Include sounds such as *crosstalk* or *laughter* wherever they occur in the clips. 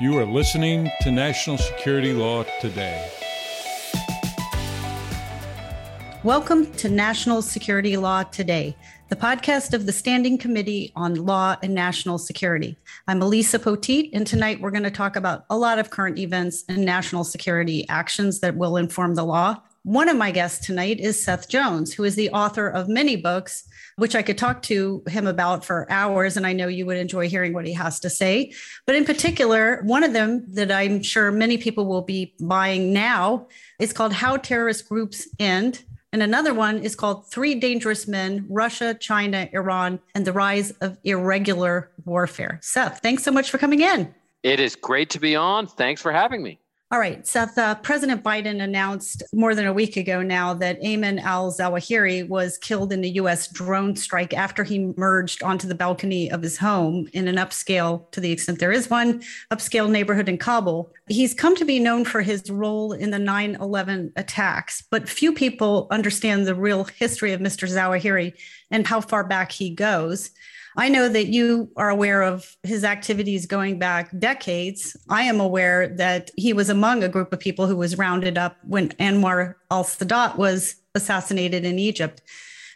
You are listening to National Security Law Today. Welcome to National Security Law Today, the podcast of the Standing Committee on Law and National Security. I'm Elisa Poteet, and tonight we're going to talk about a lot of current events and national security actions that will inform the law. One of my guests tonight is Seth Jones, who is the author of many books, which I could talk to him about for hours. And I know you would enjoy hearing what he has to say. But in particular, one of them that I'm sure many people will be buying now is called How Terrorist Groups End and another one is called Three Dangerous Men Russia, China, Iran, and the Rise of Irregular Warfare. Seth, thanks so much for coming in. It is great to be on. Thanks for having me. All right, Seth. Uh, President Biden announced more than a week ago now that Ayman al Zawahiri was killed in a U.S. drone strike after he merged onto the balcony of his home in an upscale, to the extent there is one, upscale neighborhood in Kabul. He's come to be known for his role in the 9 11 attacks, but few people understand the real history of Mr. Zawahiri and how far back he goes. I know that you are aware of his activities going back decades. I am aware that he was among a group of people who was rounded up when Anwar al Sadat was assassinated in Egypt.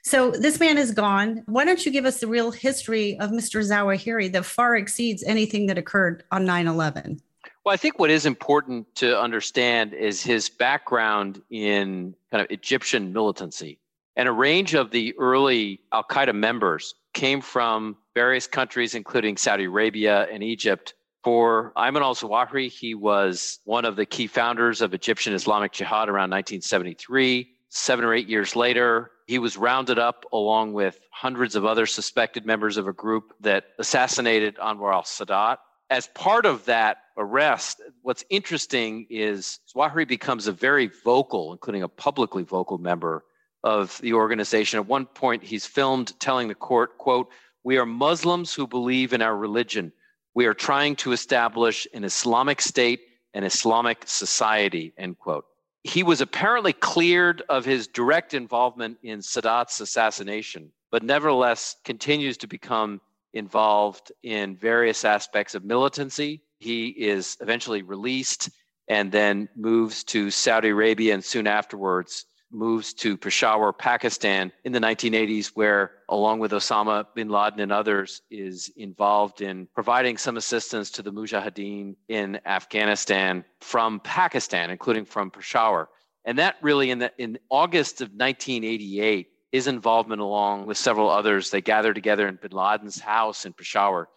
So this man is gone. Why don't you give us the real history of Mr. Zawahiri that far exceeds anything that occurred on 9 11? Well, I think what is important to understand is his background in kind of Egyptian militancy. And a range of the early Al Qaeda members came from various countries, including Saudi Arabia and Egypt. For Ayman al Zawahiri, he was one of the key founders of Egyptian Islamic Jihad around 1973. Seven or eight years later, he was rounded up along with hundreds of other suspected members of a group that assassinated Anwar al Sadat. As part of that arrest, what's interesting is Zawahiri becomes a very vocal, including a publicly vocal member of the organization. At one point, he's filmed telling the court, quote, we are Muslims who believe in our religion. We are trying to establish an Islamic state and Islamic society, end quote. He was apparently cleared of his direct involvement in Sadat's assassination, but nevertheless continues to become involved in various aspects of militancy. He is eventually released and then moves to Saudi Arabia and soon afterwards moves to Peshawar, Pakistan in the 1980s, where, along with Osama bin Laden and others, is involved in providing some assistance to the Mujahideen in Afghanistan from Pakistan, including from Peshawar. And that really, in, the, in August of 1988, his involvement, along with several others, they gathered together in bin Laden's house in Peshawar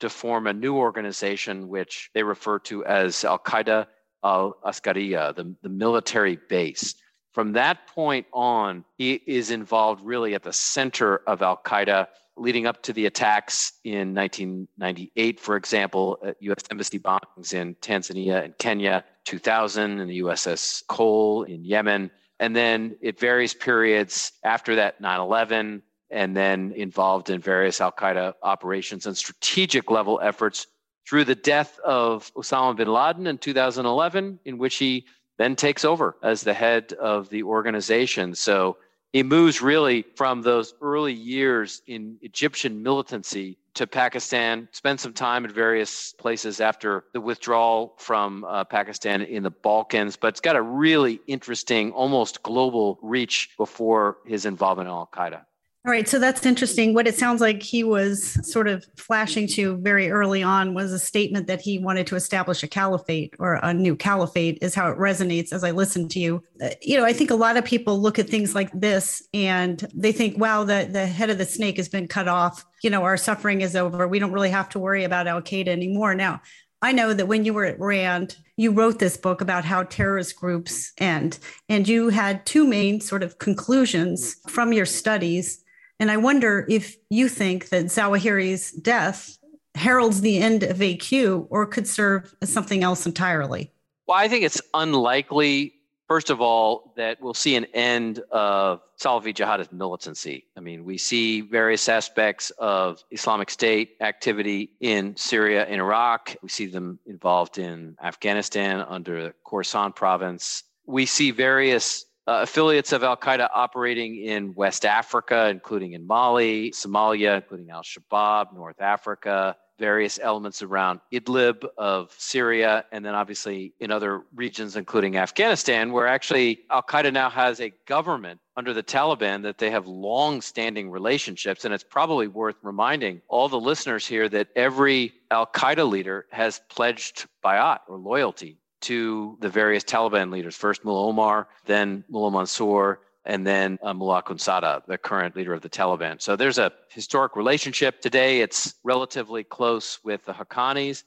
to form a new organization, which they refer to as Al Qaeda al Askariya, the, the military base. From that point on, he is involved really at the center of Al Qaeda, leading up to the attacks in 1998, for example, uh, U.S. embassy bombings in Tanzania and Kenya, 2000, and the USS Cole in Yemen. And then at various periods after that, 9 11, and then involved in various Al Qaeda operations and strategic level efforts through the death of Osama bin Laden in 2011, in which he then takes over as the head of the organization. So he moves really from those early years in Egyptian militancy to Pakistan, spent some time in various places after the withdrawal from uh, Pakistan in the Balkans, but it's got a really interesting, almost global reach before his involvement in Al Qaeda. All right, so that's interesting. What it sounds like he was sort of flashing to very early on was a statement that he wanted to establish a caliphate or a new caliphate, is how it resonates as I listen to you. Uh, you know, I think a lot of people look at things like this and they think, wow, the, the head of the snake has been cut off. You know, our suffering is over. We don't really have to worry about Al Qaeda anymore. Now, I know that when you were at RAND, you wrote this book about how terrorist groups end, and you had two main sort of conclusions from your studies and I wonder if you think that Zawahiri's death heralds the end of AQ or could serve as something else entirely. Well, I think it's unlikely, first of all, that we'll see an end of Salafi jihadist militancy. I mean, we see various aspects of Islamic State activity in Syria and Iraq. We see them involved in Afghanistan under the Khorasan province. We see various uh, affiliates of Al Qaeda operating in West Africa, including in Mali, Somalia, including Al Shabaab, North Africa, various elements around Idlib of Syria, and then obviously in other regions, including Afghanistan, where actually Al Qaeda now has a government under the Taliban that they have long standing relationships. And it's probably worth reminding all the listeners here that every Al Qaeda leader has pledged bayat or loyalty to the various Taliban leaders, first Mullah Omar, then Mullah Mansour, and then uh, Mullah Akhundzada, the current leader of the Taliban. So there's a historic relationship. Today, it's relatively close with the Haqqanis.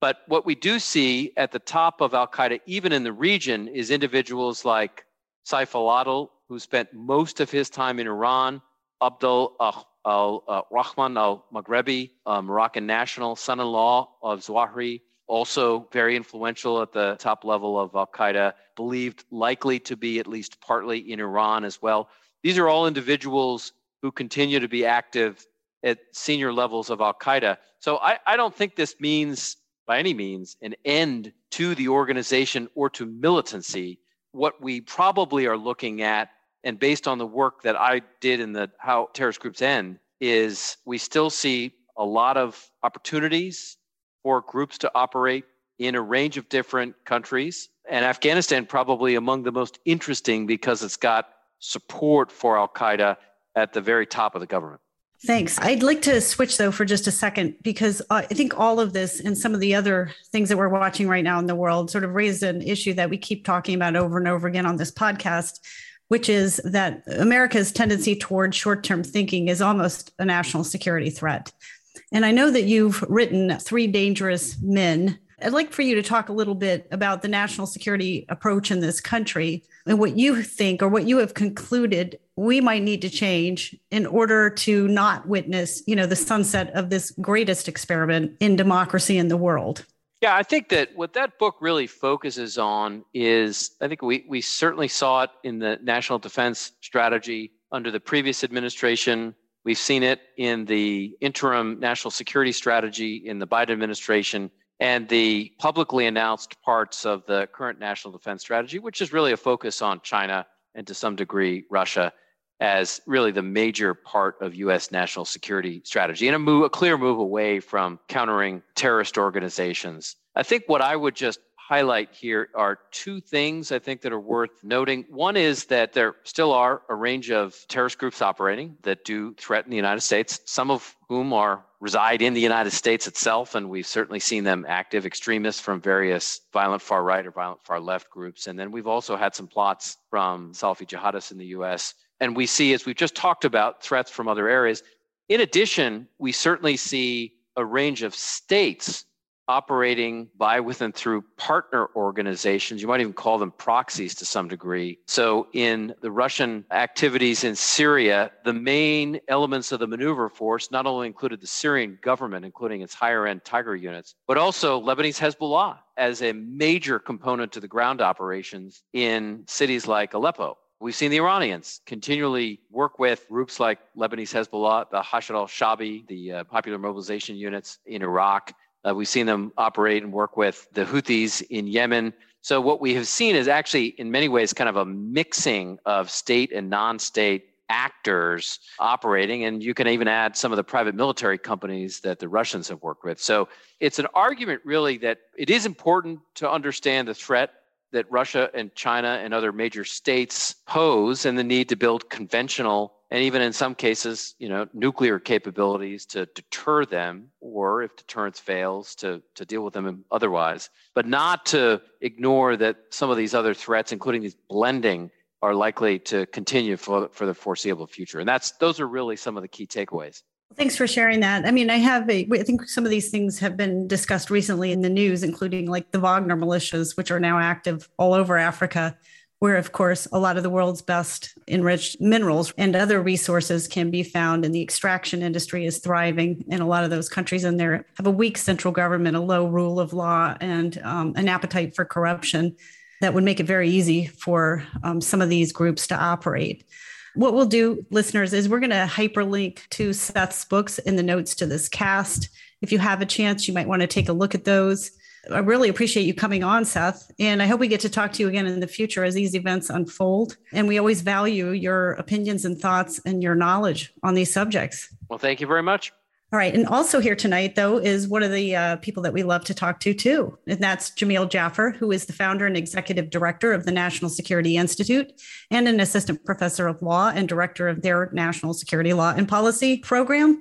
But what we do see at the top of Al Qaeda, even in the region, is individuals like Saif al-Adil, who spent most of his time in Iran, Abdul al-Rahman al-Maghrebi, a Moroccan national, son-in-law of Zawahiri, also very influential at the top level of Al Qaeda, believed likely to be at least partly in Iran as well. These are all individuals who continue to be active at senior levels of Al Qaeda. So I, I don't think this means, by any means, an end to the organization or to militancy. What we probably are looking at, and based on the work that I did in the How Terrorist Groups End, is we still see a lot of opportunities for groups to operate in a range of different countries. And Afghanistan, probably among the most interesting because it's got support for Al Qaeda at the very top of the government. Thanks. I'd like to switch though for just a second because I think all of this and some of the other things that we're watching right now in the world sort of raised an issue that we keep talking about over and over again on this podcast, which is that America's tendency toward short term thinking is almost a national security threat. And I know that you've written Three Dangerous Men. I'd like for you to talk a little bit about the national security approach in this country and what you think or what you have concluded we might need to change in order to not witness, you know, the sunset of this greatest experiment in democracy in the world. Yeah, I think that what that book really focuses on is I think we, we certainly saw it in the national defense strategy under the previous administration. We've seen it in the interim national security strategy in the Biden administration and the publicly announced parts of the current national defense strategy, which is really a focus on China and to some degree Russia as really the major part of U.S. national security strategy and a move, a clear move away from countering terrorist organizations. I think what I would just highlight here are two things I think that are worth noting. One is that there still are a range of terrorist groups operating that do threaten the United States, some of whom are reside in the United States itself, and we've certainly seen them active extremists from various violent far right or violent far left groups. And then we've also had some plots from Salafi jihadists in the US. And we see, as we've just talked about, threats from other areas. In addition, we certainly see a range of states operating by, with, and through partner organizations. You might even call them proxies to some degree. So, in the Russian activities in Syria, the main elements of the maneuver force not only included the Syrian government, including its higher end Tiger units, but also Lebanese Hezbollah as a major component to the ground operations in cities like Aleppo. We've seen the Iranians continually work with groups like Lebanese Hezbollah, the Hashd al Shabi, the uh, popular mobilization units in Iraq, uh, we've seen them operate and work with the Houthis in Yemen. So, what we have seen is actually, in many ways, kind of a mixing of state and non state actors operating. And you can even add some of the private military companies that the Russians have worked with. So, it's an argument really that it is important to understand the threat that Russia and China and other major states pose and the need to build conventional and even in some cases, you know, nuclear capabilities to deter them, or if deterrence fails, to, to deal with them otherwise, but not to ignore that some of these other threats, including these blending, are likely to continue for, for the foreseeable future. And that's those are really some of the key takeaways. Thanks for sharing that. I mean, I have a, I think some of these things have been discussed recently in the news, including like the Wagner militias, which are now active all over Africa where, of course, a lot of the world's best enriched minerals and other resources can be found. And the extraction industry is thriving in a lot of those countries. And they have a weak central government, a low rule of law, and um, an appetite for corruption that would make it very easy for um, some of these groups to operate. What we'll do, listeners, is we're going to hyperlink to Seth's books in the notes to this cast. If you have a chance, you might want to take a look at those. I really appreciate you coming on, Seth. And I hope we get to talk to you again in the future as these events unfold. And we always value your opinions and thoughts and your knowledge on these subjects. Well, thank you very much. All right. And also here tonight, though, is one of the uh, people that we love to talk to, too. And that's Jamil Jaffer, who is the founder and executive director of the National Security Institute and an assistant professor of law and director of their National Security Law and Policy program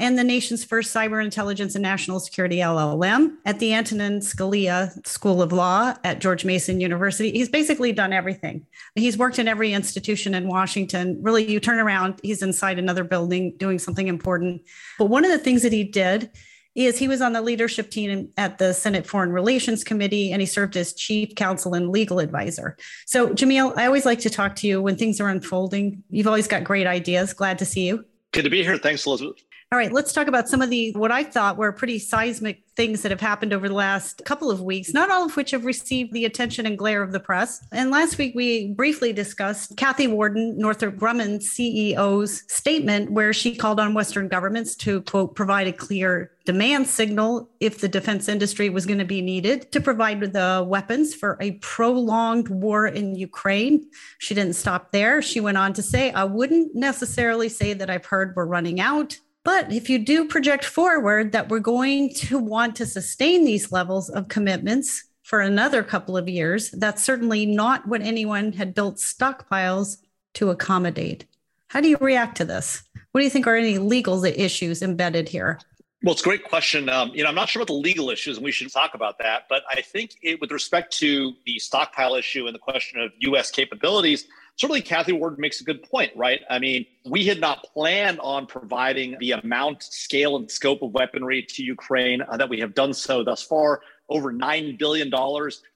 and the nation's first cyber intelligence and national security LLM at the Antonin Scalia School of Law at George Mason University. He's basically done everything. He's worked in every institution in Washington. Really, you turn around, he's inside another building doing something important. But one of the things that he did is he was on the leadership team at the Senate Foreign Relations Committee and he served as chief counsel and legal advisor. So, Jamil, I always like to talk to you when things are unfolding. You've always got great ideas. Glad to see you. Good to be here. Thanks, Elizabeth. All right, let's talk about some of the what I thought were pretty seismic things that have happened over the last couple of weeks, not all of which have received the attention and glare of the press. And last week we briefly discussed Kathy Warden, Northrop Grumman CEO's statement where she called on Western governments to quote provide a clear demand signal if the defense industry was going to be needed to provide the weapons for a prolonged war in Ukraine. She didn't stop there. She went on to say, I wouldn't necessarily say that I've heard we're running out. But if you do project forward that we're going to want to sustain these levels of commitments for another couple of years, that's certainly not what anyone had built stockpiles to accommodate. How do you react to this? What do you think are any legal issues embedded here? Well, it's a great question. Um, you know, I'm not sure about the legal issues, and we should talk about that. But I think it, with respect to the stockpile issue and the question of U.S. capabilities, certainly Kathy Ward makes a good point, right? I mean, we had not planned on providing the amount, scale, and scope of weaponry to Ukraine uh, that we have done so thus far. Over $9 billion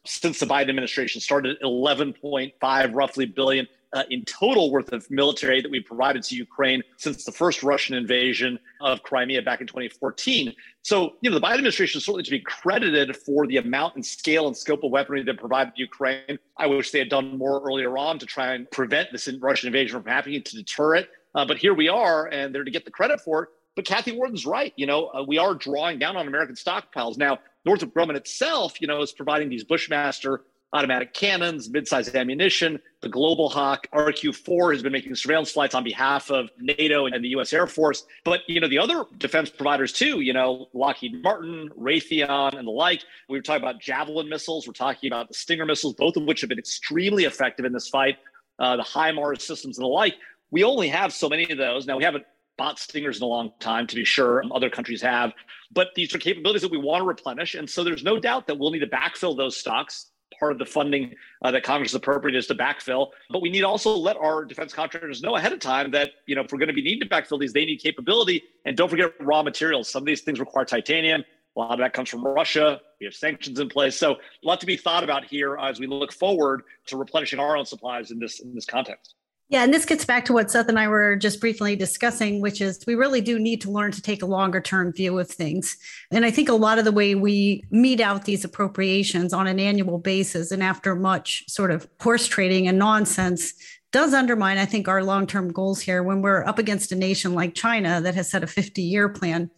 since the Biden administration started, 11.5 roughly billion uh, in total worth of military that we provided to Ukraine since the first Russian invasion of Crimea back in 2014. So, you know, the Biden administration is certainly to be credited for the amount and scale and scope of weaponry that provided Ukraine. I wish they had done more earlier on to try and prevent this Russian invasion from happening, to deter it. Uh, but here we are, and they're to get the credit for it. But Kathy Warden's right. You know, uh, we are drawing down on American stockpiles. Now, Northrop Grumman itself, you know, is providing these Bushmaster automatic cannons, mid-sized ammunition. The Global Hawk RQ-4 has been making surveillance flights on behalf of NATO and the U.S. Air Force. But you know the other defense providers too. You know Lockheed Martin, Raytheon, and the like. We were talking about Javelin missiles. We're talking about the Stinger missiles, both of which have been extremely effective in this fight. Uh, the HIMARS systems and the like. We only have so many of those. Now we haven't bought Stingers in a long time, to be sure. Other countries have, but these are capabilities that we want to replenish. And so there's no doubt that we'll need to backfill those stocks part of the funding uh, that Congress is appropriate is to backfill. But we need also let our defense contractors know ahead of time that you know if we're going to be needing to backfill these, they need capability. And don't forget raw materials. Some of these things require titanium. A lot of that comes from Russia. We have sanctions in place, so a lot to be thought about here as we look forward to replenishing our own supplies in this in this context. Yeah, and this gets back to what Seth and I were just briefly discussing, which is we really do need to learn to take a longer term view of things. And I think a lot of the way we mete out these appropriations on an annual basis and after much sort of horse trading and nonsense does undermine, I think, our long term goals here when we're up against a nation like China that has set a 50 year plan.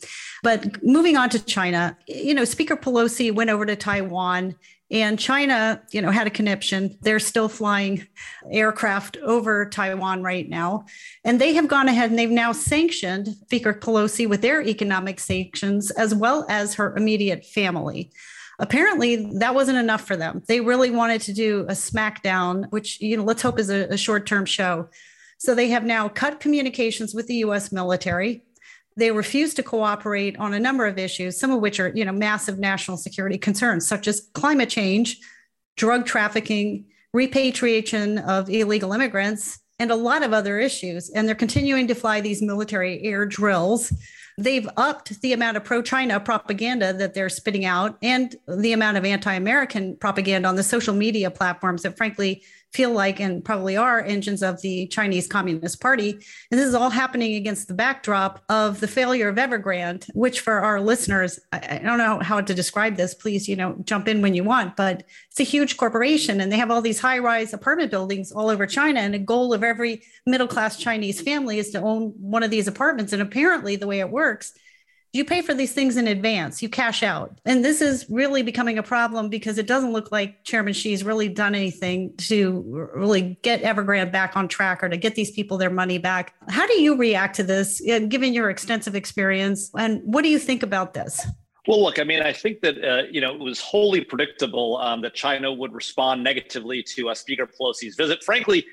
But moving on to China, you know, Speaker Pelosi went over to Taiwan and China, you know, had a conniption. They're still flying aircraft over Taiwan right now. And they have gone ahead and they've now sanctioned Speaker Pelosi with their economic sanctions, as well as her immediate family. Apparently, that wasn't enough for them. They really wanted to do a smackdown, which, you know, let's hope is a, a short term show. So they have now cut communications with the US military. They refuse to cooperate on a number of issues, some of which are, you know, massive national security concerns, such as climate change, drug trafficking, repatriation of illegal immigrants, and a lot of other issues. And they're continuing to fly these military air drills. They've upped the amount of pro China propaganda that they're spitting out and the amount of anti American propaganda on the social media platforms that, frankly, feel like and probably are engines of the Chinese Communist Party. And this is all happening against the backdrop of the failure of Evergrande, which for our listeners, I don't know how to describe this. Please, you know, jump in when you want, but it's a huge corporation and they have all these high rise apartment buildings all over China. And a goal of every middle class Chinese family is to own one of these apartments. And apparently, the way it works you pay for these things in advance, you cash out. And this is really becoming a problem because it doesn't look like Chairman Xi's really done anything to really get Evergrande back on track or to get these people their money back. How do you react to this, given your extensive experience? And what do you think about this? Well, look, I mean, I think that uh, you know it was wholly predictable um, that China would respond negatively to uh, Speaker Pelosi's visit. Frankly,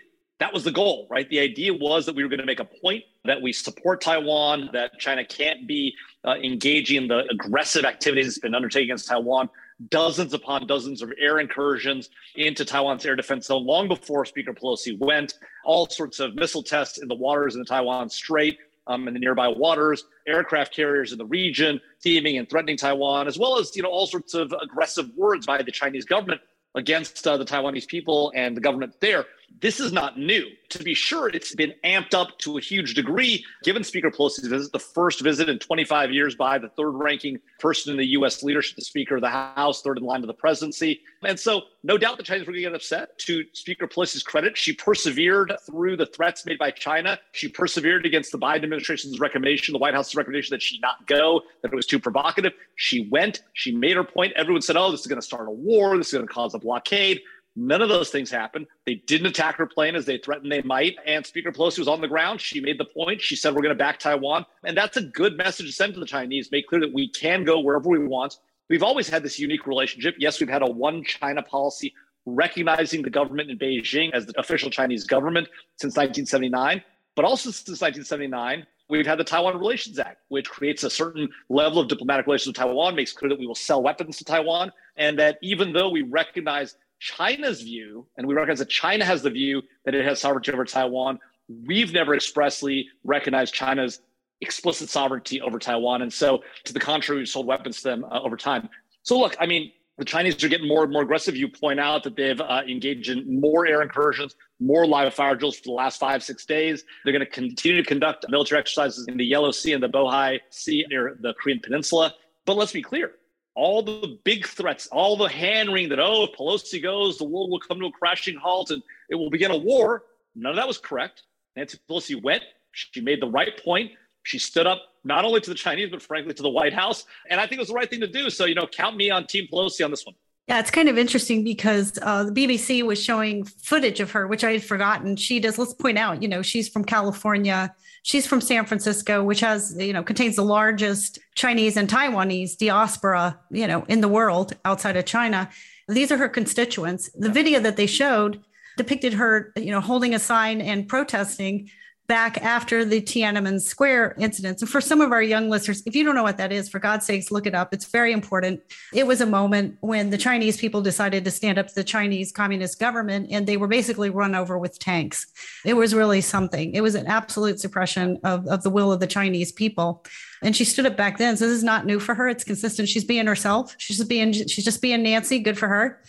that was the goal, right? The idea was that we were going to make a point that we support Taiwan, that China can't be uh, engaging in the aggressive activities it's been undertaking against Taiwan, dozens upon dozens of air incursions into Taiwan's air defense zone long before Speaker Pelosi went, all sorts of missile tests in the waters in the Taiwan Strait. Um, in the nearby waters, aircraft carriers in the region, theming and threatening Taiwan, as well as you know all sorts of aggressive words by the Chinese government against uh, the Taiwanese people and the government there. This is not new. To be sure, it's been amped up to a huge degree given Speaker Pelosi's visit, the first visit in 25 years by the third ranking person in the U.S. leadership, the Speaker of the House, third in line to the presidency. And so, no doubt the Chinese were going to get upset. To Speaker Pelosi's credit, she persevered through the threats made by China. She persevered against the Biden administration's recommendation, the White House's recommendation that she not go, that it was too provocative. She went, she made her point. Everyone said, oh, this is going to start a war, this is going to cause a blockade. None of those things happened. They didn't attack her plane as they threatened they might. And Speaker Pelosi was on the ground. She made the point. She said, We're going to back Taiwan. And that's a good message to send to the Chinese, make clear that we can go wherever we want. We've always had this unique relationship. Yes, we've had a one China policy recognizing the government in Beijing as the official Chinese government since 1979. But also since 1979, we've had the Taiwan Relations Act, which creates a certain level of diplomatic relations with Taiwan, makes clear that we will sell weapons to Taiwan, and that even though we recognize China's view, and we recognize that China has the view that it has sovereignty over Taiwan. We've never expressly recognized China's explicit sovereignty over Taiwan. And so, to the contrary, we've sold weapons to them uh, over time. So, look, I mean, the Chinese are getting more and more aggressive. You point out that they've uh, engaged in more air incursions, more live fire drills for the last five, six days. They're going to continue to conduct military exercises in the Yellow Sea and the Bohai Sea near the Korean Peninsula. But let's be clear all the big threats, all the hand wringing that, oh, if Pelosi goes, the world will come to a crashing halt and it will begin a war. None of that was correct. Nancy Pelosi went. She made the right point. She stood up not only to the Chinese, but frankly to the White House. And I think it was the right thing to do. So, you know, count me on Team Pelosi on this one. Yeah, it's kind of interesting because uh, the BBC was showing footage of her, which I had forgotten. She does, let's point out, you know, she's from California. She's from San Francisco, which has, you know, contains the largest Chinese and Taiwanese diaspora, you know, in the world outside of China. These are her constituents. The video that they showed depicted her, you know, holding a sign and protesting back after the Tiananmen Square incidents. And for some of our young listeners, if you don't know what that is, for God's sakes, look it up. It's very important. It was a moment when the Chinese people decided to stand up to the Chinese communist government and they were basically run over with tanks. It was really something. It was an absolute suppression of, of the will of the Chinese people. And she stood up back then. So this is not new for her. It's consistent. She's being herself. She's just being she's just being Nancy. Good for her.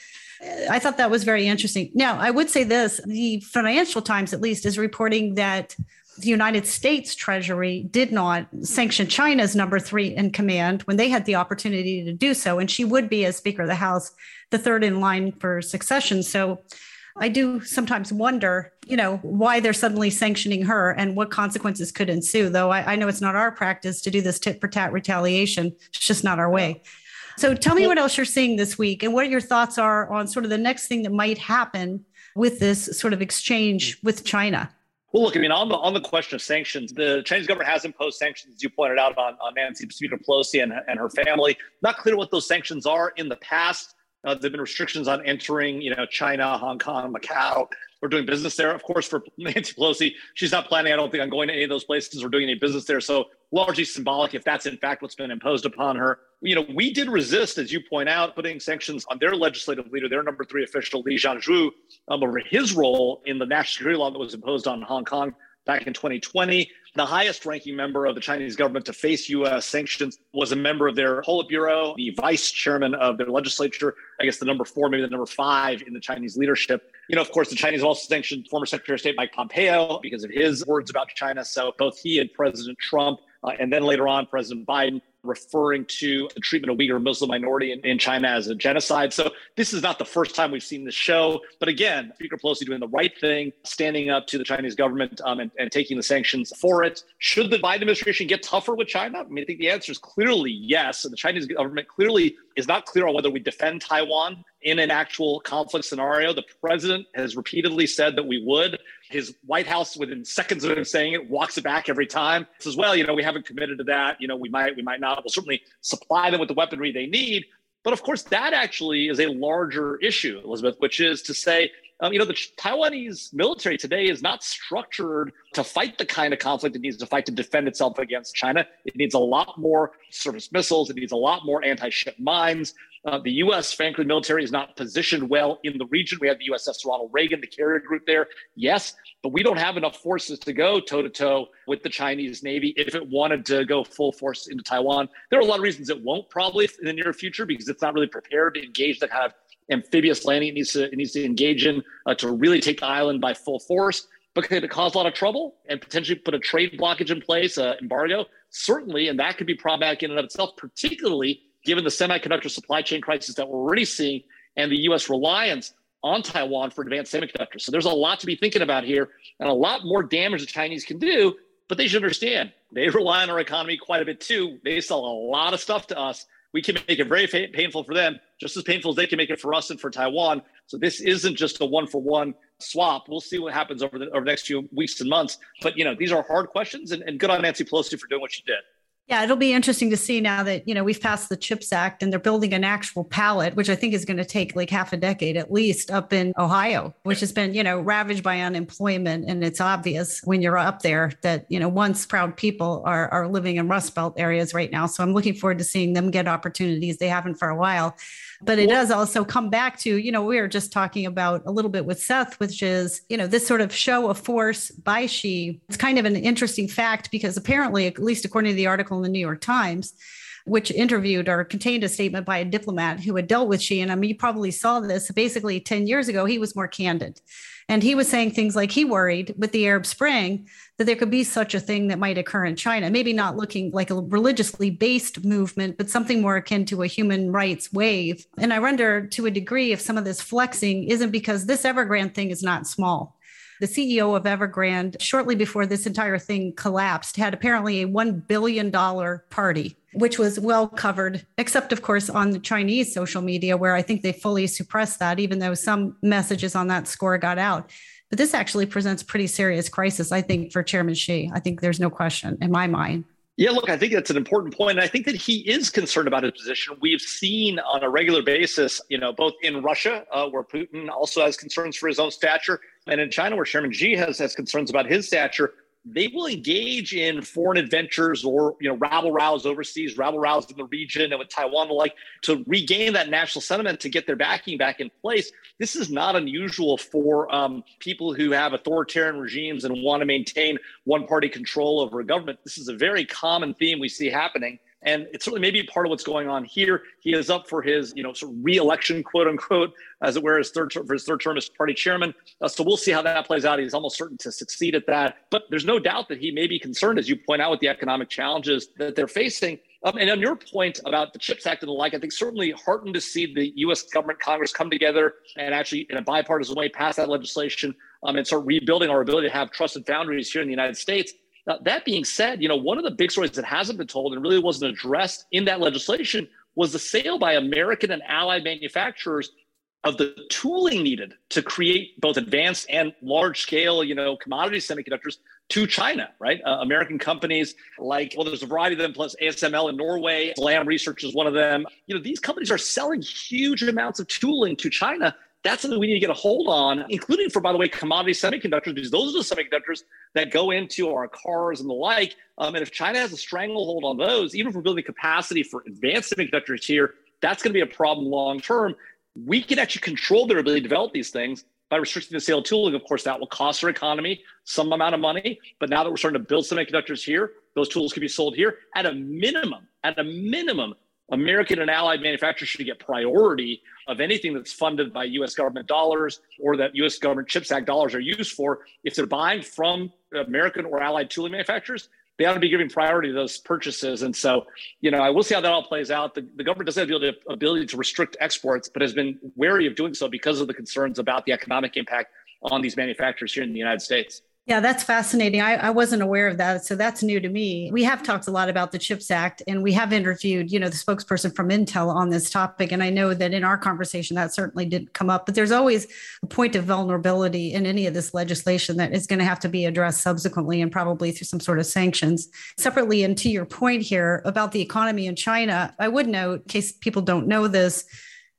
I thought that was very interesting. Now, I would say this the Financial Times, at least, is reporting that the United States Treasury did not sanction China's number three in command when they had the opportunity to do so. And she would be, as Speaker of the House, the third in line for succession. So I do sometimes wonder, you know, why they're suddenly sanctioning her and what consequences could ensue. Though I, I know it's not our practice to do this tit for tat retaliation, it's just not our way. So tell me what else you're seeing this week and what your thoughts are on sort of the next thing that might happen with this sort of exchange with China. Well, look, I mean, on the on the question of sanctions, the Chinese government has imposed sanctions, as you pointed out, on, on Nancy Speaker Pelosi and, and her family. Not clear what those sanctions are. In the past, uh, there've been restrictions on entering, you know, China, Hong Kong, Macau, or doing business there. Of course, for *laughs* Nancy Pelosi, she's not planning, I don't think, on going to any of those places or doing any business there. So largely symbolic if that's in fact what's been imposed upon her. You know, we did resist, as you point out, putting sanctions on their legislative leader, their number three official, Li Zhanshu, um, over his role in the national security law that was imposed on Hong Kong back in 2020. The highest ranking member of the Chinese government to face U.S. sanctions was a member of their Politburo, the vice chairman of their legislature, I guess the number four, maybe the number five in the Chinese leadership. You know, of course, the Chinese also sanctioned former Secretary of State Mike Pompeo because of his words about China. So both he and President Trump Uh, and then later on, President Biden referring to the treatment of Uyghur Muslim minority in, in, China as a genocide. So this is not the first time we've seen this show. But again, Speaker Pelosi doing the right thing, standing up to the Chinese government um, and, and, taking the sanctions for it. Should the Biden administration get tougher with China? I mean, I think the answer is clearly yes. And the Chinese government clearly is not clear on whether we defend Taiwan in an actual conflict scenario. The president has repeatedly said that we would. His White House, within seconds of him saying it, walks it back every time. Says, "Well, you know, we haven't committed to that. You know, we might, we might not. We'll certainly supply them with the weaponry they need." But of course, that actually is a larger issue, Elizabeth, which is to say, um, you know, the Taiwanese military today is not structured to fight the kind of conflict it needs to fight to defend itself against China. It needs a lot more surface missiles. It needs a lot more anti-ship mines. Uh, the U.S. frankly military is not positioned well in the region. We have the USS Ronald Reagan, the carrier group there, yes, but we don't have enough forces to go toe to toe with the Chinese Navy if it wanted to go full force into Taiwan. There are a lot of reasons it won't probably in the near future because it's not really prepared to engage the kind of amphibious landing it needs to it needs to engage in uh, to really take the island by full force. But could it cause a lot of trouble and potentially put a trade blockage in place, uh, embargo? Certainly, and that could be problematic in and of itself, particularly given the semiconductor supply chain crisis that we're already seeing and the US reliance on Taiwan for advanced semiconductors. So there's a lot to be thinking about here and a lot more damage the Chinese can do, but they should understand they rely on our economy quite a bit too. They sell a lot of stuff to us. We can make it very painful for them, just as painful as they can make it for us and for Taiwan. So this isn't just a one for one swap. We'll see what happens over the over the next few weeks and months. But you know, these are hard questions, and, and good on Nancy Pelosi for doing what she did. Yeah, it'll be interesting to see now that, you know, we've passed the CHIPS Act and they're building an actual pallet, which I think is going to take like half a decade at least up in Ohio, which has been, you know, ravaged by unemployment. And it's obvious when you're up there that, you know, once proud people are, are living in Rust Belt areas right now. So I'm looking forward to seeing them get opportunities they haven't for a while. But it does also come back to, you know, we were just talking about a little bit with Seth, which is, you know, this sort of show of force by Xi. It's kind of an interesting fact because apparently, at least according to the article in the New York Times, which interviewed or contained a statement by a diplomat who had dealt with Xi. And I mean, you probably saw this. Basically, 10 years ago, he was more candid. And he was saying things like he worried with the Arab Spring that there could be such a thing that might occur in China, maybe not looking like a religiously based movement, but something more akin to a human rights wave. And I wonder to a degree if some of this flexing isn't because this Evergrande thing is not small. The CEO of Evergrande, shortly before this entire thing collapsed, had apparently a $1 billion party, which was well covered, except, of course, on the Chinese social media, where I think they fully suppressed that, even though some messages on that score got out. But this actually presents pretty serious crisis, I think, for Chairman Xi. I think there's no question in my mind. Yeah, look, I think that's an important point. I think that he is concerned about his position. We've seen on a regular basis, you know, both in Russia, uh, where Putin also has concerns for his own stature, and in China, where Chairman Xi has, has concerns about his stature, they will engage in foreign adventures or you know rabble rouse overseas, rabble rouse in the region and with Taiwan like to regain that national sentiment to get their backing back in place. This is not unusual for um, people who have authoritarian regimes and want to maintain one party control over a government. This is a very common theme we see happening. And it's certainly maybe part of what's going on here. He is up for his, you know, sort of re-election, quote unquote, as it were, his third term, for his third term as party chairman. Uh, so we'll see how that plays out. He's almost certain to succeed at that. But there's no doubt that he may be concerned, as you point out, with the economic challenges that they're facing. Um, and on your point about the CHIPS Act and the like, I think certainly heartened to see the U.S. government, Congress come together and actually, in a bipartisan way, pass that legislation um, and start rebuilding our ability to have trusted foundries here in the United States. Now, that being said, you know, one of the big stories that hasn't been told and really wasn't addressed in that legislation was the sale by American and allied manufacturers of the tooling needed to create both advanced and large scale, you know, commodity semiconductors to China, right? Uh, American companies like, well, there's a variety of them, plus ASML in Norway, Lam Research is one of them. You know, these companies are selling huge amounts of tooling to China that's something we need to get a hold on, including for, by the way, commodity semiconductors, because those are the semiconductors that go into our cars and the like. Um, and if China has a stranglehold on those, even if we're building capacity for advanced semiconductors here, that's going to be a problem long term. We can actually control their ability to develop these things by restricting the sale of tooling. Of course, that will cost our economy some amount of money. But now that we're starting to build semiconductors here, those tools can be sold here at a minimum. At a minimum, American and allied manufacturers should get priority of anything that's funded by US government dollars or that US government CHIPS Act dollars are used for. If they're buying from American or allied tooling manufacturers, they ought to be giving priority to those purchases. And so, you know, I will see how that all plays out. The, the government doesn't have the ability to restrict exports, but has been wary of doing so because of the concerns about the economic impact on these manufacturers here in the United States. Yeah, that's fascinating. I, I, wasn't aware of that. So that's new to me. We have talked a lot about the CHIPS Act and we have interviewed, you know, the spokesperson from Intel on this topic. And I know that in our conversation, that certainly did come up, but there's always a point of vulnerability in any of this legislation that is going to have to be addressed subsequently and probably through some sort of sanctions. Separately, and to your point here about the economy in China, I would note, in case people don't know this,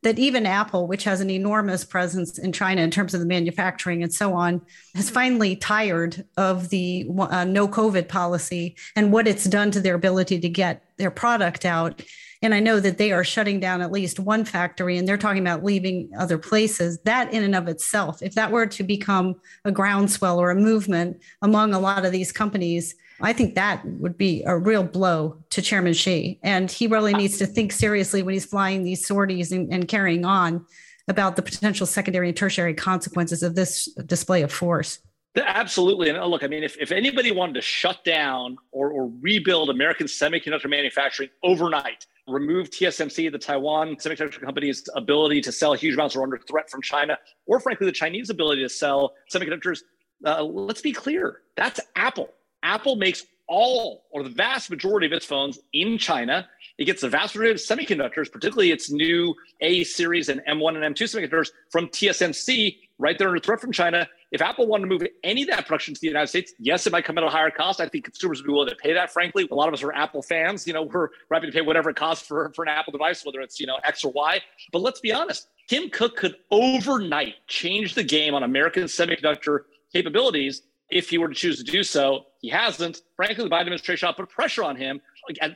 that even Apple, which has an enormous presence in China in terms of the manufacturing and so on, has finally tired of the uh, no COVID policy and what it's done to their ability to get their product out. And I know that they are shutting down at least one factory and they're talking about leaving other places. That, in and of itself, if that were to become a groundswell or a movement among a lot of these companies, I think that would be a real blow to Chairman Xi. And he really needs to think seriously when he's flying these sorties and, and carrying on about the potential secondary and tertiary consequences of this display of force. Absolutely. And uh, look, I mean, if, if anybody wanted to shut down or, or rebuild American semiconductor manufacturing overnight, remove TSMC, the Taiwan semiconductor company's ability to sell huge amounts or under threat from China, or frankly, the Chinese ability to sell semiconductors, uh, let's be clear, that's Apple. Apple makes all or the vast majority of its phones in China. It gets the vast majority of semiconductors, particularly its new A series and M1 and M2 semiconductors from TSMC, right there under threat from China. If Apple wanted to move any of that production to the United States, yes, it might come at a higher cost. I think consumers would be willing to pay that, frankly. A lot of us are Apple fans. You know, *laughs* we're happy to pay whatever it costs for, for an Apple device, whether it's, you know, X or Y. But let's be honest, Tim Cook could overnight change the game on American semiconductor capabilities if he were to choose to do so. He hasn't. Frankly, the Biden administration ought to put pressure on him.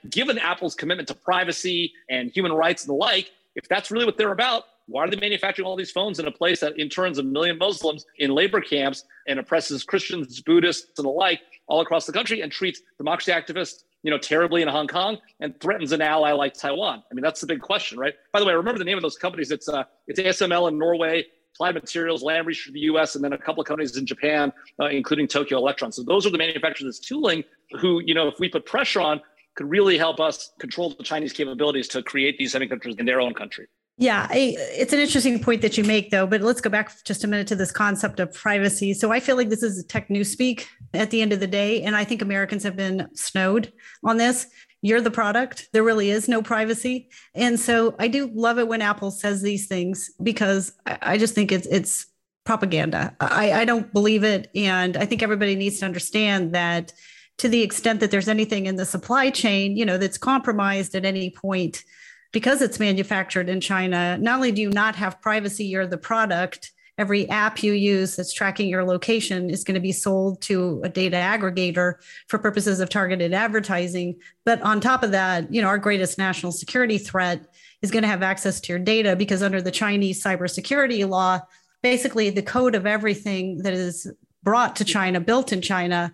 Given Apple's commitment to privacy and human rights and the like, if that's really what they're about, why are they manufacturing all these phones in a place that interns a million Muslims in labor camps and oppresses Christians, Buddhists, and the like all across the country and treats democracy activists, you know, terribly in Hong Kong and threatens an ally like Taiwan? I mean, that's the big question, right? By the way, I remember the name of those companies. It's uh, it's ASML in Norway, Applied Materials, Lam Research in the US, and then a couple of companies in Japan, uh, including Tokyo Electron. So those are the manufacturers of this tooling who, you know, if we put pressure on, could really help us control the Chinese capabilities to create these semiconductors in their own country. Yeah, I, it's an interesting point that you make, though. But let's go back just a minute to this concept of privacy. So I feel like this is tech news speak at the end of the day, and I think Americans have been snowed on this you're the product. There really is no privacy. And so I do love it when Apple says these things because I just think it's it's propaganda. I, I don't believe it. And I think everybody needs to understand that to the extent that there's anything in the supply chain, you know, that's compromised at any point because it's manufactured in China, not only do you not have privacy, you're the product every app you use that's tracking your location is going to be sold to a data aggregator for purposes of targeted advertising. But on top of that, you know, our greatest national security threat is going to have access to your data because under the Chinese cybersecurity law, basically the code of everything that is brought to China, built in China,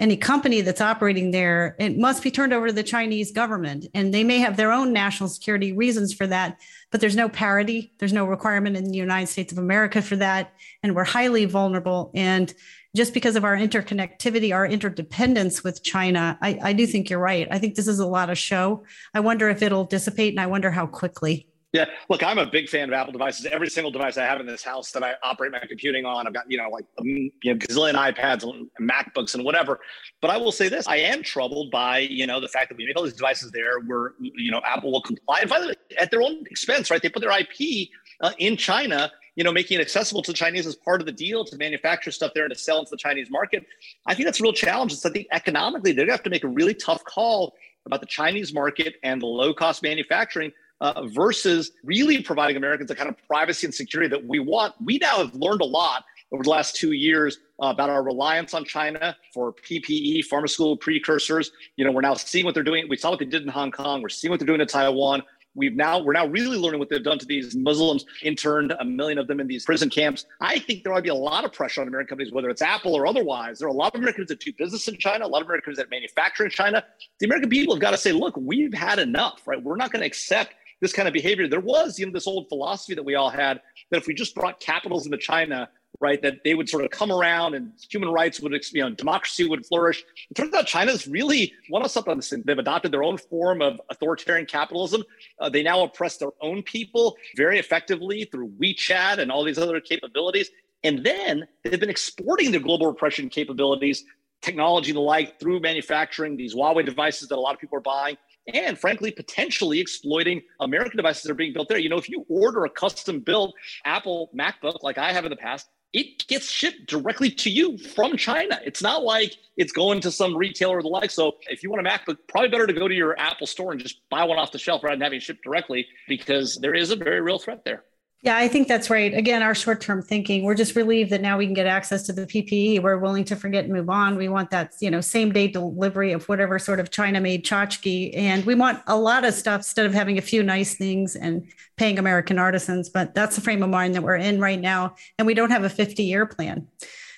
any company that's operating there, it must be turned over to the Chinese government. And they may have their own national security reasons for that, but there's no parity. There's no requirement in the United States of America for that. And we're highly vulnerable. And just because of our interconnectivity, our interdependence with China, I, I do think you're right. I think this is a lot of show. I wonder if it'll dissipate and I wonder how quickly. Yeah, look, I'm a big fan of Apple devices. Every single device I have in this house that I operate my computing on, I've got you know like you know gazillion iPads and MacBooks and whatever. But I will say this: I am troubled by you know the fact that we make all these devices there, where you know Apple will comply, and way, at their own expense, right? They put their IP uh, in China, you know, making it accessible to the Chinese as part of the deal to manufacture stuff there and to sell into the Chinese market. I think that's a real challenge. It's I think economically they're to have to make a really tough call about the Chinese market and the low cost manufacturing uh, versus really providing Americans the kind of privacy and security that we want. We now have learned a lot over the last two years uh, about our reliance on China for PPE, pharmaceutical precursors. You know, we're now seeing what they're doing. We saw what they did in Hong Kong. We're seeing what they're doing in Taiwan. We've now we're now really learning what they've done to these Muslims, interned a million of them in these prison camps. I think there to be a lot of pressure on American companies, whether it's Apple or otherwise. There are a lot of Americans that do business in China, a lot of Americans that manufacture in China. The American people have got to say, look, we've had enough, right? We're not going to accept this kind of behavior. There was, you know, this old philosophy that we all had that if we just brought capitals into China, right? That they would sort of come around and human rights would, you know, democracy would flourish. It turns out China's really one of something. They've adopted their own form of authoritarian capitalism. Uh, they now oppress their own people very effectively through WeChat and all these other capabilities. And then they've been exporting their global repression capabilities, technology and the like, through manufacturing these Huawei devices that a lot of people are buying and frankly, potentially exploiting American devices that are being built there. You know, if you order a custom built Apple MacBook like I have in the past, it gets shipped directly to you from China. It's not like it's going to some retailer or the like. So if you want a MacBook, probably better to go to your Apple store and just buy one off the shelf rather than having it shipped directly because there is a very real threat there. Yeah, I think that's right. Again, our short term thinking, we're just relieved that now we can get access to the PPE. We're willing to forget and move on. We want that, you know, same day delivery of whatever sort of China made tchotchke. And we want a lot of stuff instead of having a few nice things and paying American artisans. But that's the frame of mind that we're in right now. And we don't have a 50 year plan.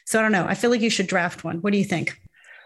So I don't know. I feel like you should draft one. What do you think?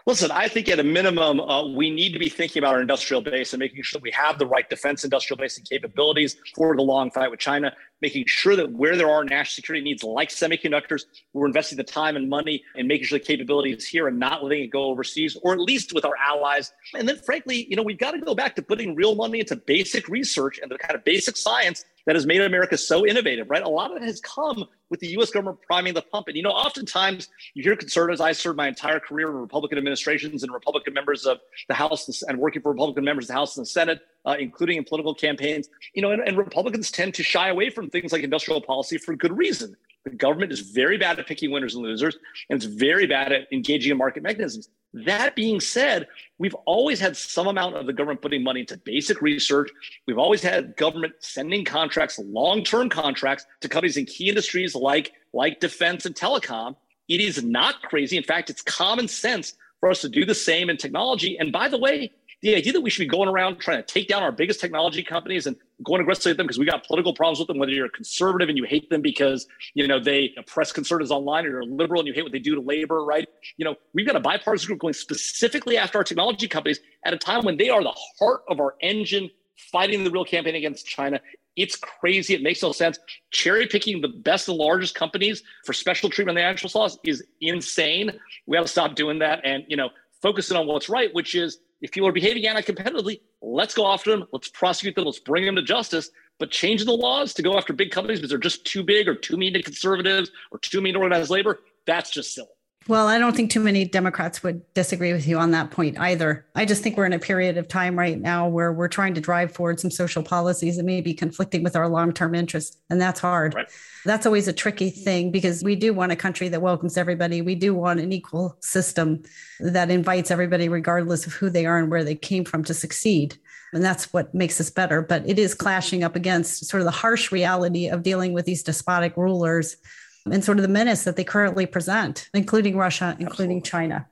Listen, I think at a minimum, uh, we need to be thinking about our industrial base and making sure that we have the right defense industrial base and capabilities for the long fight with China, making sure that where there are national security needs like semiconductors, we're investing the time and money and making sure the capability is here and not letting it go overseas, or at least with our allies. And then, frankly, you know, we've got to go back to putting real money into basic research and the kind of basic science that has made America so innovative, right? A lot of it has come with the US government priming the pump. And, you know, oftentimes you hear conservatives, I served my entire career in Republican administrations and Republican members of the House and working for Republican members of the House and the Senate, uh, including in political campaigns, you know, and, and Republicans tend to shy away from things like industrial policy for good reason. The government is very bad at picking winners and losers, and it's very bad at engaging in market mechanisms. That being said, we've always had some amount of the government putting money into basic research. We've always had government sending contracts, long-term contracts to companies in key industries like, like defense and telecom. It is not crazy. In fact, it's common sense for us to do the same in technology. And by the way, the idea that we should be going around trying to take down our biggest technology companies and going aggressively at them because we got political problems with them, whether you're a conservative and you hate them because, you know, they oppress conservatives online or you're a liberal and you hate what they do to labor, right? You know, we've got a bipartisan group going specifically after our technology companies at a time when they are the heart of our engine fighting the real campaign against China. It's crazy. It makes no sense. Cherry picking the best and largest companies for special treatment in the antitrust laws is insane. We have to stop doing that and, you know, focusing on what's right, which is if you are behaving anti-competitively, let's go after them. Let's prosecute them. Let's bring them to justice. But changing the laws to go after big companies because they're just too big or too mean to conservatives or too mean to organized labor, that's just silly. Well, I don't think too many Democrats would disagree with you on that point either. I just think we're in a period of time right now where we're trying to drive forward some social policies that may be conflicting with our long term interests. And that's hard. Right. That's always a tricky thing because we do want a country that welcomes everybody. We do want an equal system that invites everybody, regardless of who they are and where they came from, to succeed. And that's what makes us better. But it is clashing up against sort of the harsh reality of dealing with these despotic rulers and sort of the menace that they currently present, including Russia, including Absolutely. China.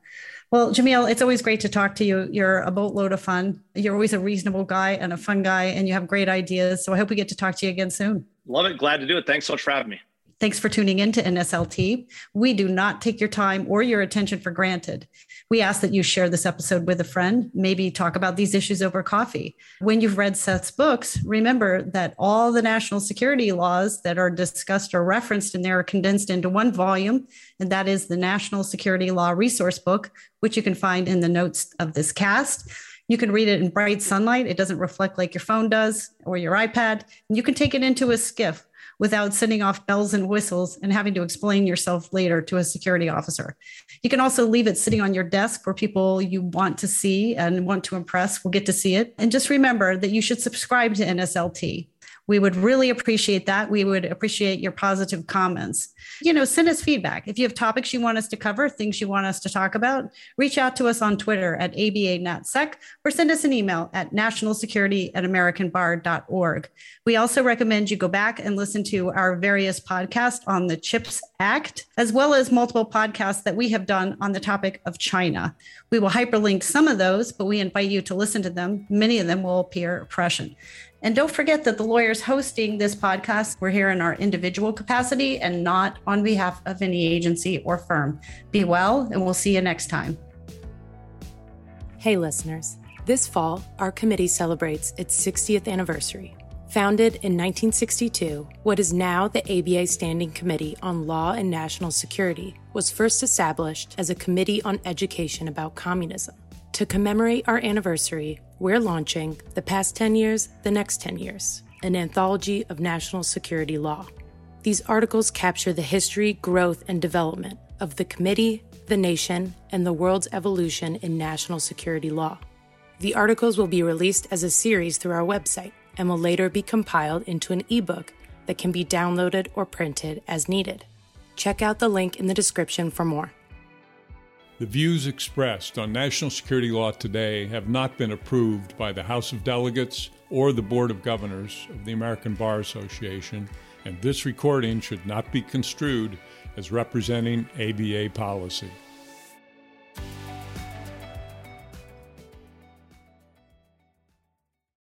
Well, Jamil, it's always great to talk to you. You're a boatload of fun. You're always a reasonable guy and a fun guy, and you have great ideas. So I hope we get to talk to you again soon. Love it. Glad to do it. Thanks so much for having me. Thanks for tuning in to NSLT. We do not take your time or your attention for granted. We ask that you share this episode with a friend, maybe talk about these issues over coffee. When you've read Seth's books, remember that all the national security laws that are discussed or referenced in there are condensed into one volume, and that is the National Security Law Resource Book, which you can find in the notes of this cast. You can read it in bright sunlight. It doesn't reflect like your phone does or your iPad. And you can take it into a SCIF without sending off bells and whistles and having to explain yourself later to a security officer. You can also leave it sitting on your desk for people you want to see and want to impress will get to see it. And just remember that you should subscribe to NSLT. We would really appreciate that. We would appreciate your positive comments. You know, send us feedback. If you have topics you want us to cover, things you want us to talk about, reach out to us on Twitter at ABANatSec or send us an email at nationalsecurity at americanbar.org. We also recommend you go back and listen to our various podcasts on the CHIPS Act, as well as multiple podcasts that we have done on the topic of China. We will hyperlink some of those, but we invite you to listen to them. Many of them will appear present. And don't forget that the lawyers hosting this podcast, we're here in our individual capacity and not on behalf of any agency or firm. Be well, and we'll see you next time. Hey, listeners. This fall, our committee celebrates its 60th anniversary. Founded in 1962, what is now the ABA Standing Committee on Law and National Security was first established as a committee on education about communism. To commemorate our anniversary, we're launching The Past 10 Years, The Next 10 Years, an anthology of national security law. These articles capture the history, growth, and development of the committee, the nation, and the world's evolution in national security law. The articles will be released as a series through our website and will later be compiled into an ebook that can be downloaded or printed as needed. Check out the link in the description for more. The views expressed on national security law today have not been approved by the House of Delegates or the Board of Governors of the American Bar Association, and this recording should not be construed as representing ABA policy.